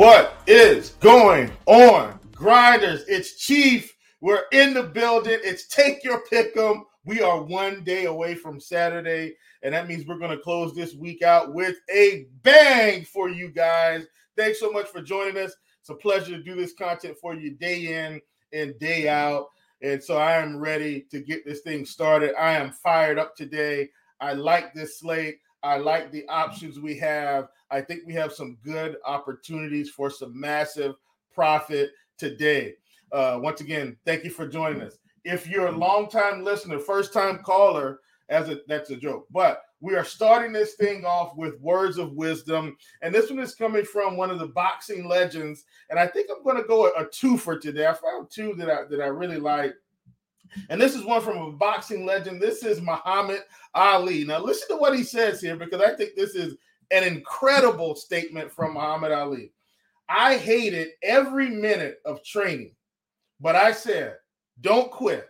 What is going on, grinders? It's Chief. We're in the building. It's take your pick 'em. We are one day away from Saturday, and that means we're going to close this week out with a bang for you guys. Thanks so much for joining us. It's a pleasure to do this content for you day in and day out. And so I am ready to get this thing started. I am fired up today. I like this slate. I like the options we have. I think we have some good opportunities for some massive profit today. Uh, once again, thank you for joining us. If you're a long-time listener, first-time caller, as a that's a joke, but we are starting this thing off with words of wisdom, and this one is coming from one of the boxing legends. And I think I'm going to go a, a two for today. I found two that I that I really like. And this is one from a boxing legend. This is Muhammad Ali. Now, listen to what he says here because I think this is an incredible statement from Muhammad Ali. I hated every minute of training, but I said, don't quit,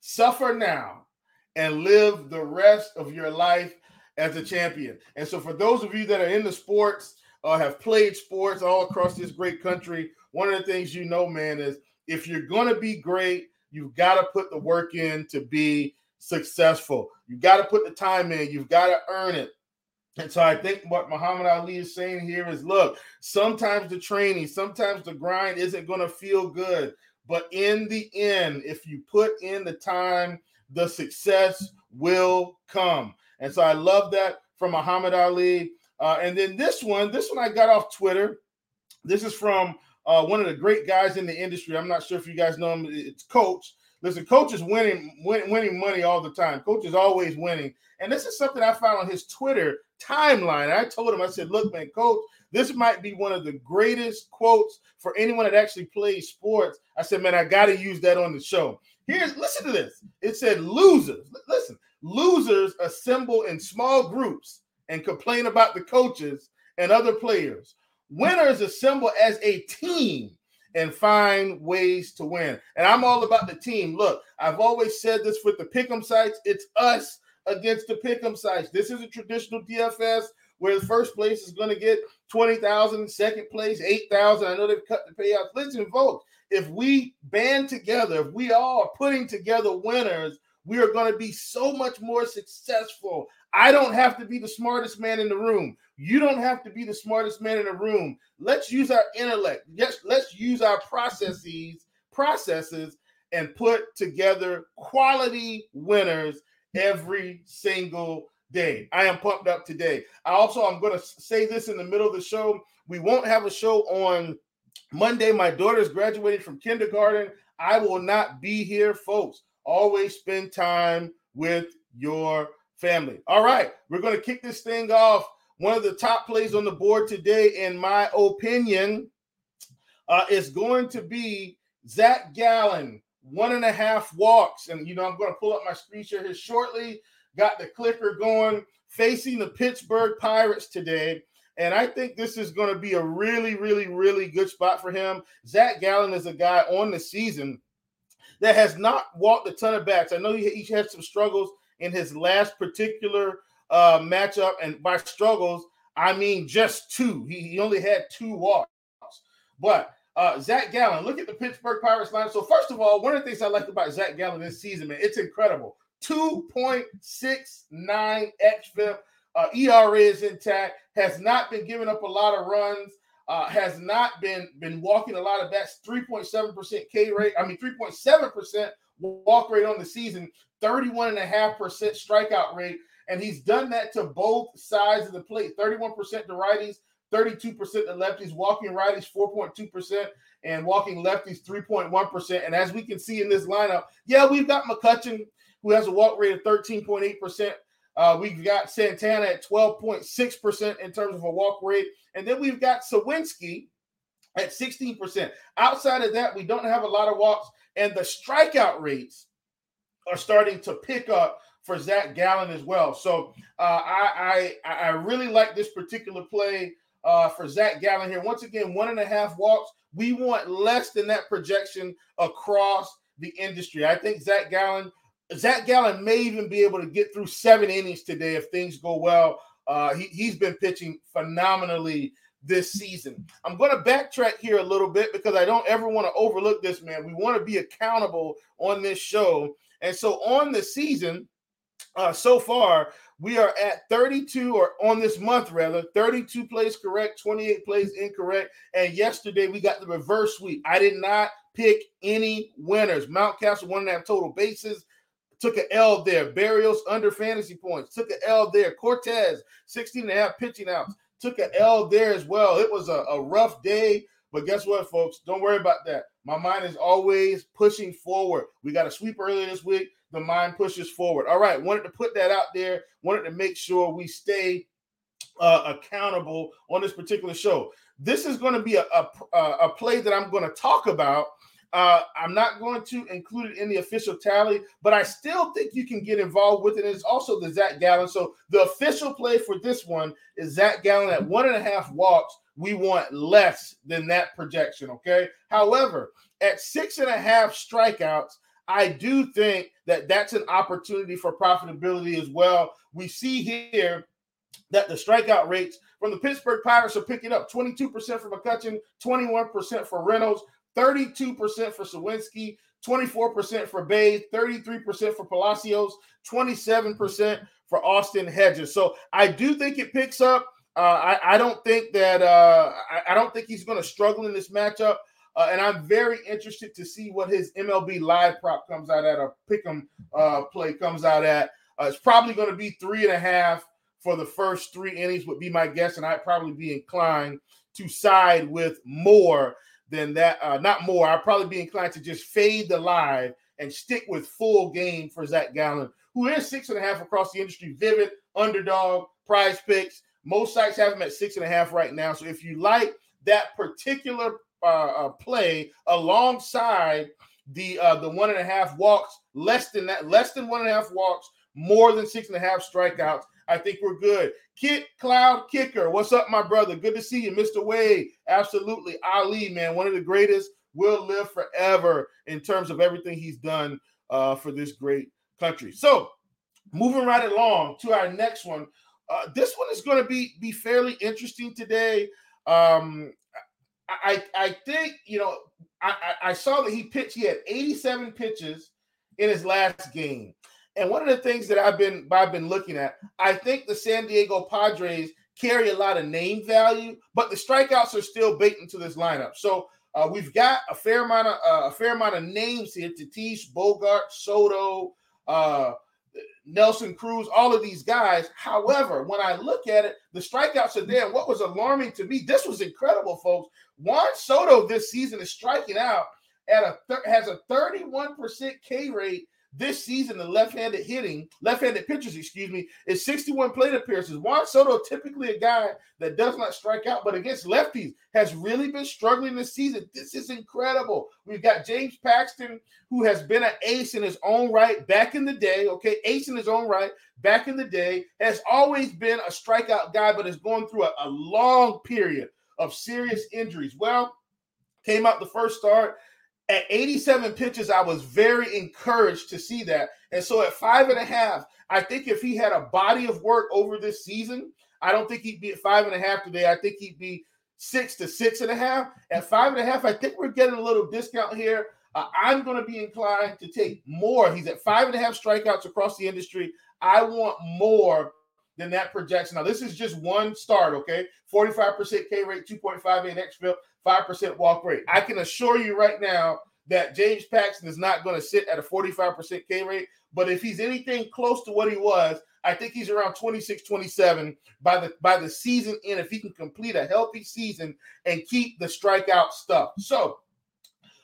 suffer now, and live the rest of your life as a champion. And so, for those of you that are in the sports, uh, have played sports all across this great country, one of the things you know, man, is if you're going to be great, you've got to put the work in to be successful. You've got to put the time in, you've got to earn it. And so I think what Muhammad Ali is saying here is look, sometimes the training, sometimes the grind isn't going to feel good. But in the end, if you put in the time, the success will come. And so I love that from Muhammad Ali. Uh, and then this one, this one I got off Twitter. This is from uh, one of the great guys in the industry. I'm not sure if you guys know him. It's Coach. Listen, Coach is winning, win, winning money all the time. Coach is always winning. And this is something I found on his Twitter timeline. I told him, I said, look, man, coach, this might be one of the greatest quotes for anyone that actually plays sports. I said, man, I got to use that on the show. Here's listen to this. It said, losers, listen, losers assemble in small groups and complain about the coaches and other players. Winners assemble as a team and find ways to win. And I'm all about the team. Look, I've always said this with the pick'em sites. It's us against the pick'em sites. This is a traditional DFS where the first place is going to get 20,000, second place 8,000. I know they've cut the payouts. Listen, folks, if we band together, if we all are putting together winners, we are going to be so much more successful. I don't have to be the smartest man in the room. You don't have to be the smartest man in the room. Let's use our intellect. Yes, let's use our processes, processes and put together quality winners every single day. I am pumped up today. I also I'm going to say this in the middle of the show. We won't have a show on Monday. My daughter's graduating from kindergarten. I will not be here, folks. Always spend time with your family. All right, we're going to kick this thing off. One of the top plays on the board today, in my opinion, uh, is going to be Zach Gallen one and a half walks. And, you know, I'm going to pull up my screen share here shortly. Got the clicker going, facing the Pittsburgh Pirates today. And I think this is going to be a really, really, really good spot for him. Zach Gallen is a guy on the season that has not walked a ton of bats. I know he, he had some struggles in his last particular uh, matchup. And by struggles, I mean just two. He, he only had two walks. But uh, Zach Gallen, look at the Pittsburgh Pirates line. So, first of all, one of the things I like about Zach Gallen this season, man, it's incredible. 2.69 xFIP. Uh, ERA is intact, has not been giving up a lot of runs, uh, has not been been walking a lot of bats. 3.7% K rate, I mean 3.7% walk rate on the season, 31.5% strikeout rate. And he's done that to both sides of the plate 31% to righties, 32% to lefties, walking righties 4.2%, and walking lefties 3.1%. And as we can see in this lineup, yeah, we've got McCutchen, who has a walk rate of 13.8%. Uh, we've got Santana at 12.6% in terms of a walk rate. And then we've got Suwinski at 16%. Outside of that, we don't have a lot of walks. And the strikeout rates are starting to pick up for Zach Gallen as well. So uh, I, I I really like this particular play uh, for Zach Gallen here. Once again, one and a half walks. We want less than that projection across the industry. I think Zach Gallen, Zach Gallen may even be able to get through seven innings today if things go well. Uh, he, he's been pitching phenomenally this season. I'm going to backtrack here a little bit because I don't ever want to overlook this, man. We want to be accountable on this show. And so on the season, uh, so far, we are at 32, or on this month rather, 32 plays correct, 28 plays incorrect. And yesterday we got the reverse sweep. I did not pick any winners. Mountcastle won that total bases. Took an L there. Berrios under fantasy points. Took an L there. Cortez, 16 and a half pitching outs. Took an L there as well. It was a, a rough day. But guess what, folks? Don't worry about that. My mind is always pushing forward. We got a sweep earlier this week the mind pushes forward. All right, wanted to put that out there. Wanted to make sure we stay uh, accountable on this particular show. This is going to be a, a, a play that I'm going to talk about. Uh, I'm not going to include it in the official tally, but I still think you can get involved with it. And it's also the Zach Gallen. So the official play for this one is Zach Gallen at one and a half walks. We want less than that projection. Okay. However, at six and a half strikeouts, I do think that that's an opportunity for profitability as well. We see here that the strikeout rates from the Pittsburgh Pirates are picking up 22% for McCutchen, 21% for Reynolds, 32% for Suwinski, 24% for Bae, 33% for Palacios, 27% for Austin Hedges. So I do think it picks up. Uh, I, I, don't think that uh, I, I, don't think he's going to struggle in this matchup. Uh, and I'm very interested to see what his MLB live prop comes out at, a pick'em uh, play comes out at. Uh, it's probably going to be three and a half for the first three innings, would be my guess, and I'd probably be inclined to side with more than that. Uh, not more. I'd probably be inclined to just fade the live and stick with full game for Zach Gallen, who is six and a half across the industry. Vivid, underdog, PrizePicks. Most sites have him at six and a half right now. So if you like that particular uh, uh, play alongside the uh, the one and a half walks, less than that, less than one and a half walks, more than six and a half strikeouts. I think we're good. Kit Cloud Kicker, what's up, my brother? Good to see you, Mr. Wade. Absolutely, Ali, man, one of the greatest. Will live forever in terms of everything he's done uh, for this great country. So, moving right along to our next one. Uh, this one is going to be be fairly interesting today. Um, I I think you know I, I saw that he pitched. He had 87 pitches in his last game, and one of the things that I've been I've been looking at, I think the San Diego Padres carry a lot of name value, but the strikeouts are still baked into this lineup. So uh, we've got a fair amount of uh, a fair amount of names here: Tatis, Bogart, Soto, uh, Nelson Cruz, all of these guys. However, when I look at it, the strikeouts are there. What was alarming to me, this was incredible, folks. Juan Soto this season is striking out at a has a 31% K rate this season, the left-handed hitting, left-handed pitchers, excuse me, is 61 plate appearances. Juan Soto, typically a guy that does not strike out, but against lefties, has really been struggling this season. This is incredible. We've got James Paxton, who has been an ace in his own right back in the day. Okay, ace in his own right back in the day, has always been a strikeout guy, but is going through a, a long period of serious injuries. Well, came out the first start at 87 pitches, I was very encouraged to see that. And so at five and a half, I think if he had a body of work over this season, I don't think he'd be at five and a half today. I think he'd be six to six and a half. At five and a half, I think we're getting a little discount here. Uh, I'm going to be inclined to take more. He's at five and a half strikeouts across the industry. I want more than that projection. Now, this is just one start, okay? 45% K rate, 2.58 xFIP, 5% walk rate. I can assure you right now that James Paxton is not going to sit at a 45% K rate, but if he's anything close to what he was, I think he's around 26, 27 by the by the season end if he can complete a healthy season and keep the strikeout stuff. So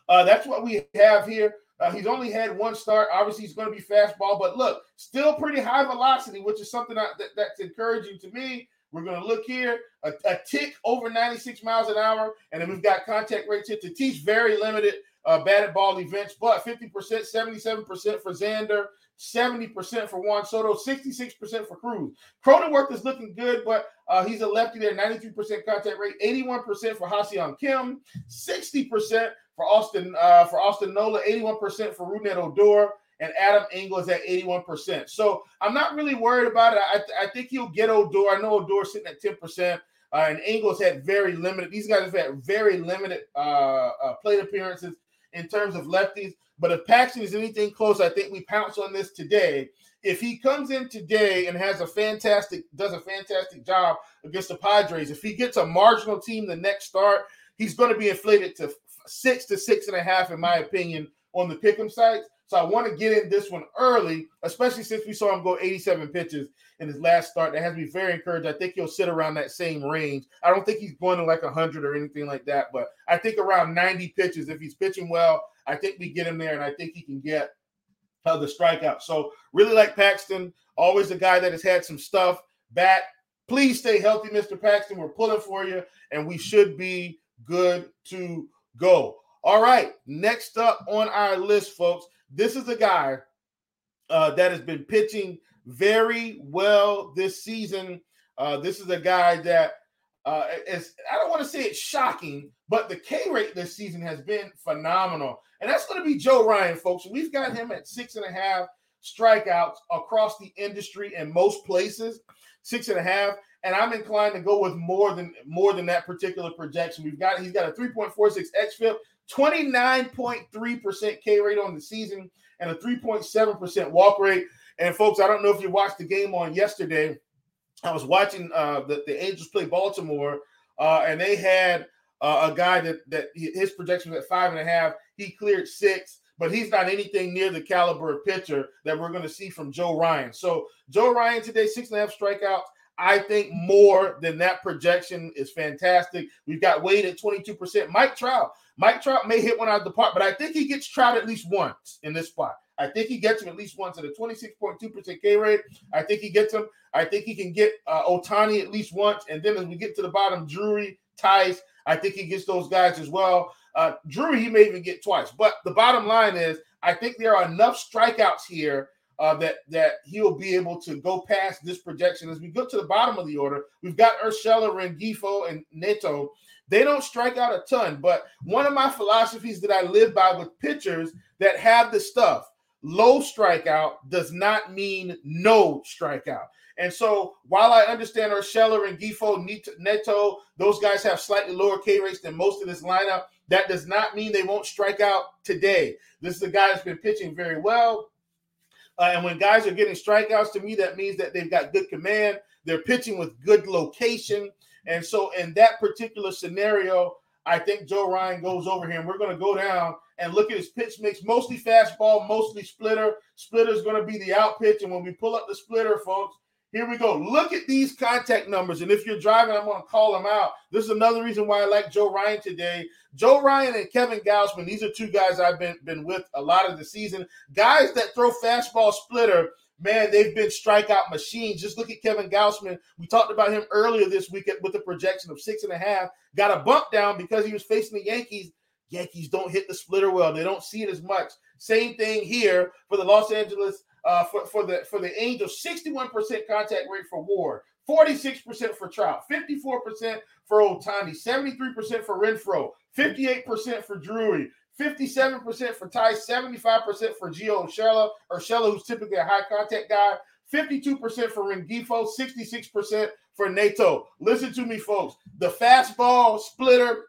uh, that's what we have here. Uh, he's only had one start. Obviously, he's going to be fastball, but look, still pretty high velocity, which is something that, that that's encouraging to me. We're going to look here a, a, tick over 96 miles an hour, and then we've got contact rates here. Tatis very limited uh, batted ball events, but 50%, 77% for Xander, 70% for Juan Soto, 66% for Cruz. Cronenworth is looking good, but uh, he's a lefty there, 93% contact rate, 81% for Ha-Seong Kim, 60% for Austin uh, for Austin Nola, 81% for Rougned Odor, and Adam Engel is at 81%. So I'm not really worried about it. I, th- I think he'll get Odor. I know Odor sitting at 10%. Uh, and Engel's had very limited. These guys have had very limited uh, uh, plate appearances in terms of lefties. But if Paxton is anything close, I think we pounce on this today. If he comes in today and has a fantastic, does a fantastic job against the Padres, if he gets a marginal team the next start, he's going to be inflated to six to six and a half, in my opinion, on the pick'em sites. So I want to get in this one early, especially since we saw him go 87 pitches in his last start. That has me very encouraged. I think he'll sit around that same range. I don't think he's going to like 100 or anything like that, but I think around 90 pitches. If he's pitching well, I think we get him there, and I think he can get uh, the strikeout. So really like Paxton, always a guy that has had some stuff back. Please stay healthy, Mr. Paxton. We're pulling for you, and we should be good to go. All right, next up on our list, folks, this is a guy uh, that has been pitching very well this season. Uh, this is a guy that uh, is, I don't want to say it's shocking, but the K rate this season has been phenomenal. And that's going to be Joe Ryan, folks. We've got him at six and a half strikeouts across the industry in most places, six and a half. And I'm inclined to go with more than more than that particular projection. We've got he's got a 3.46 xFIP, 29.3% K rate on the season and a 3.7% walk rate. And folks, I don't know if you watched the game on yesterday. I was watching uh, the, the Angels play Baltimore, uh, and they had uh, a guy that that his projection was at five and a half. He cleared six, but he's not anything near the caliber of pitcher that we're going to see from Joe Ryan. So Joe Ryan today, six and a half strikeouts. I think more than that projection is fantastic. We've got Ward at 22%. Mike Trout. Mike Trout may hit one out of the park, but I think he gets Trout at least once in this spot. I think he gets him at least once at a 26.2% K rate. I think he gets him. I think he can get uh, Ohtani at least once. And then as we get to the bottom, Drury, Thaiss, I think he gets those guys as well. Uh, Drury, he may even get twice. But the bottom line is, I think there are enough strikeouts here uh, that that he'll be able to go past this projection. As we go to the bottom of the order, we've got Urshela, Rengifo, and Neto. They don't strike out a ton, but one of my philosophies that I live by with pitchers that have the stuff, low strikeout does not mean no strikeout. And so while I understand Urshela and Gifo, Neto, those guys have slightly lower K rates than most of this lineup, that does not mean they won't strike out today. This is a guy that's been pitching very well. Uh, and when guys are getting strikeouts, to me, that means that they've got good command. They're pitching with good location. And so, in that particular scenario, I think Joe Ryan goes over here, and we're going to go down and look at his pitch mix. Mostly fastball, mostly splitter. Splitter is going to be the out pitch. And when we pull up the splitter, folks, here we go. Look at these contact numbers. And if you're driving, I'm going to call them out. This is another reason why I like Joe Ryan today. Joe Ryan and Kevin Gausman, these are two guys I've been, been with a lot of the season. Guys that throw fastball splitter, man, they've been strikeout machines. Just look at Kevin Gausman. We talked about him earlier this week with a projection of six and a half. Got a bump down because he was facing the Yankees. Yankees don't hit the splitter well. They don't see it as much. Same thing here for the Los Angeles uh, for, for the for the Angels, 61% contact rate for Ward, 46% for Trout, 54% for Ohtani, 73% for Renfroe, 58% for Drury, 57% for Ty, 75% for Gio Urshela, Urshela, who's typically a high contact guy, 52% for Rengifo, 66% for Neto. Listen to me, folks. The fastball splitter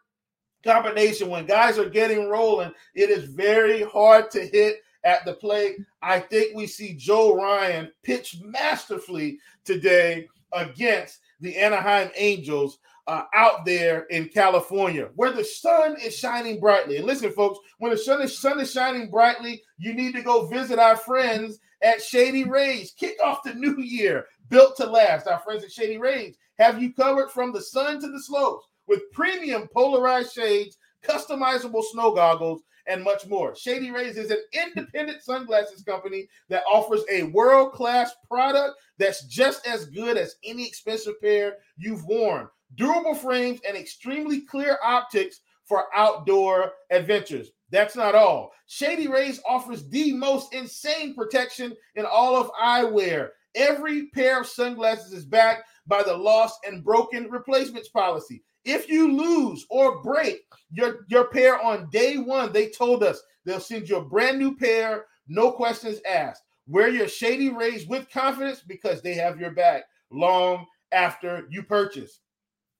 combination, when guys are getting rolling, it is very hard to hit at the plate. I think we see Joe Ryan pitch masterfully today against the Anaheim Angels uh, out there in California, where the sun is shining brightly. And listen, folks, when the sun is, sun is shining brightly, you need to go visit our friends at Shady Rays. Kick off the new year, built to last. Our friends at Shady Rays have you covered from the sun to the slopes with premium polarized shades, customizable snow goggles, and much more. Shady Rays is an independent sunglasses company that offers a world class product that's just as good as any expensive pair you've worn. Durable frames and extremely clear optics for outdoor adventures. That's not all. Shady Rays offers the most insane protection in all of eyewear. Every pair of sunglasses is backed by the lost and broken replacements policy. If you lose or break your, your pair on day one, they told us they'll send you a brand new pair, no questions asked. Wear your Shady Rays with confidence because they have your back long after you purchase.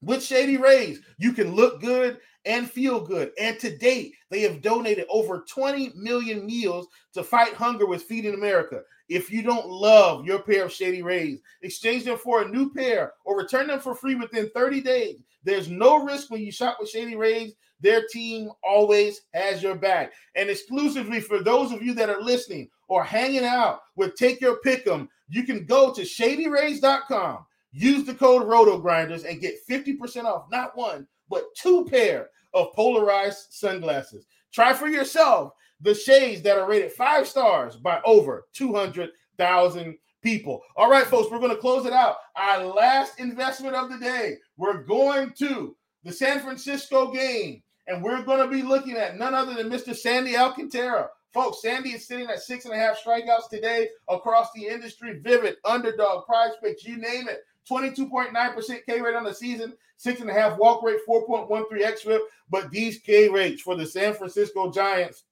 With Shady Rays, you can look good and feel good. And to date, they have donated over 20 million meals to fight hunger with Feeding America. If you don't love your pair of Shady Rays, exchange them for a new pair or return them for free within 30 days. There's no risk when you shop with Shady Rays. Their team always has your back. And exclusively for those of you that are listening or hanging out with Take Your Pick'em, you can go to shadyrays.com, use the code RotoGrinders, and get 50% off not one, but two pair of polarized sunglasses. Try for yourself the shades that are rated five stars by over 200,000 people. All right, folks, we're going to close it out. Our last investment of the day. We're going to the San Francisco game, and we're going to be looking at none other than Mr. Sandy Alcantara. Folks, Sandy is sitting at six and a half strikeouts today across the industry. Vivid, underdog, prize picks, you name it. 22.9% K rate on the season, six and a half walk rate, 4.13 xFIP. But these K rates for the San Francisco Giants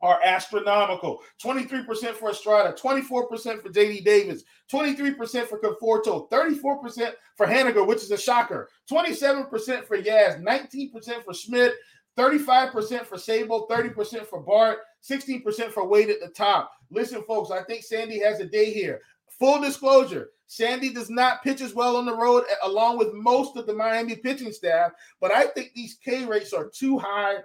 are astronomical. 23% for Estrada, 24% for JD Davis, 23% for Conforto, 34% for Haniger, which is a shocker, 27% for Yaz, 19% for Schmitt, 35% for Sabol, 30% for Bart, 16% for Wade at the top. Listen, folks, I think Sandy has a day here. Full disclosure, Sandy does not pitch as well on the road, along with most of the Miami pitching staff, but I think these K rates are too high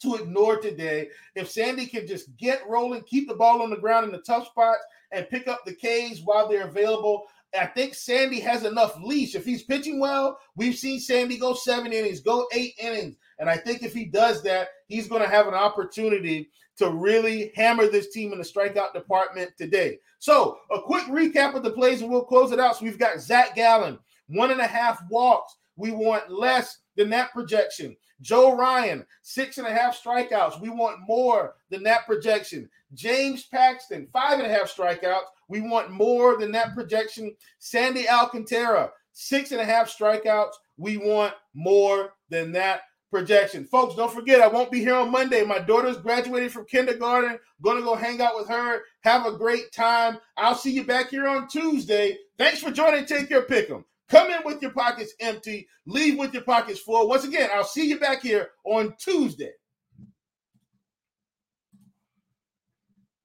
to ignore today. If Sandy can just get rolling, keep the ball on the ground in the tough spots, and pick up the K's while they're available, I think Sandy has enough leash. If he's pitching well, we've seen Sandy go seven innings, go eight innings. And I think if he does that, he's going to have an opportunity to really hammer this team in the strikeout department today. So, a quick recap of the plays, and we'll close it out. So, we've got Zach Gallen, one and a half walks. We want less than that projection. Joe Ryan, six and a half strikeouts. We want more than that projection. James Paxton, five and a half strikeouts. We want more than that projection. Sandy Alcantara, six and a half strikeouts. We want more than that projection. Folks, don't forget, I won't be here on Monday. My daughter's graduating from kindergarten. Gonna go hang out with her. Have a great time. I'll see you back here on Tuesday. Thanks for joining Take Your Pick'em. Come in with your pockets empty, leave with your pockets full. Once again, I'll see you back here on Tuesday.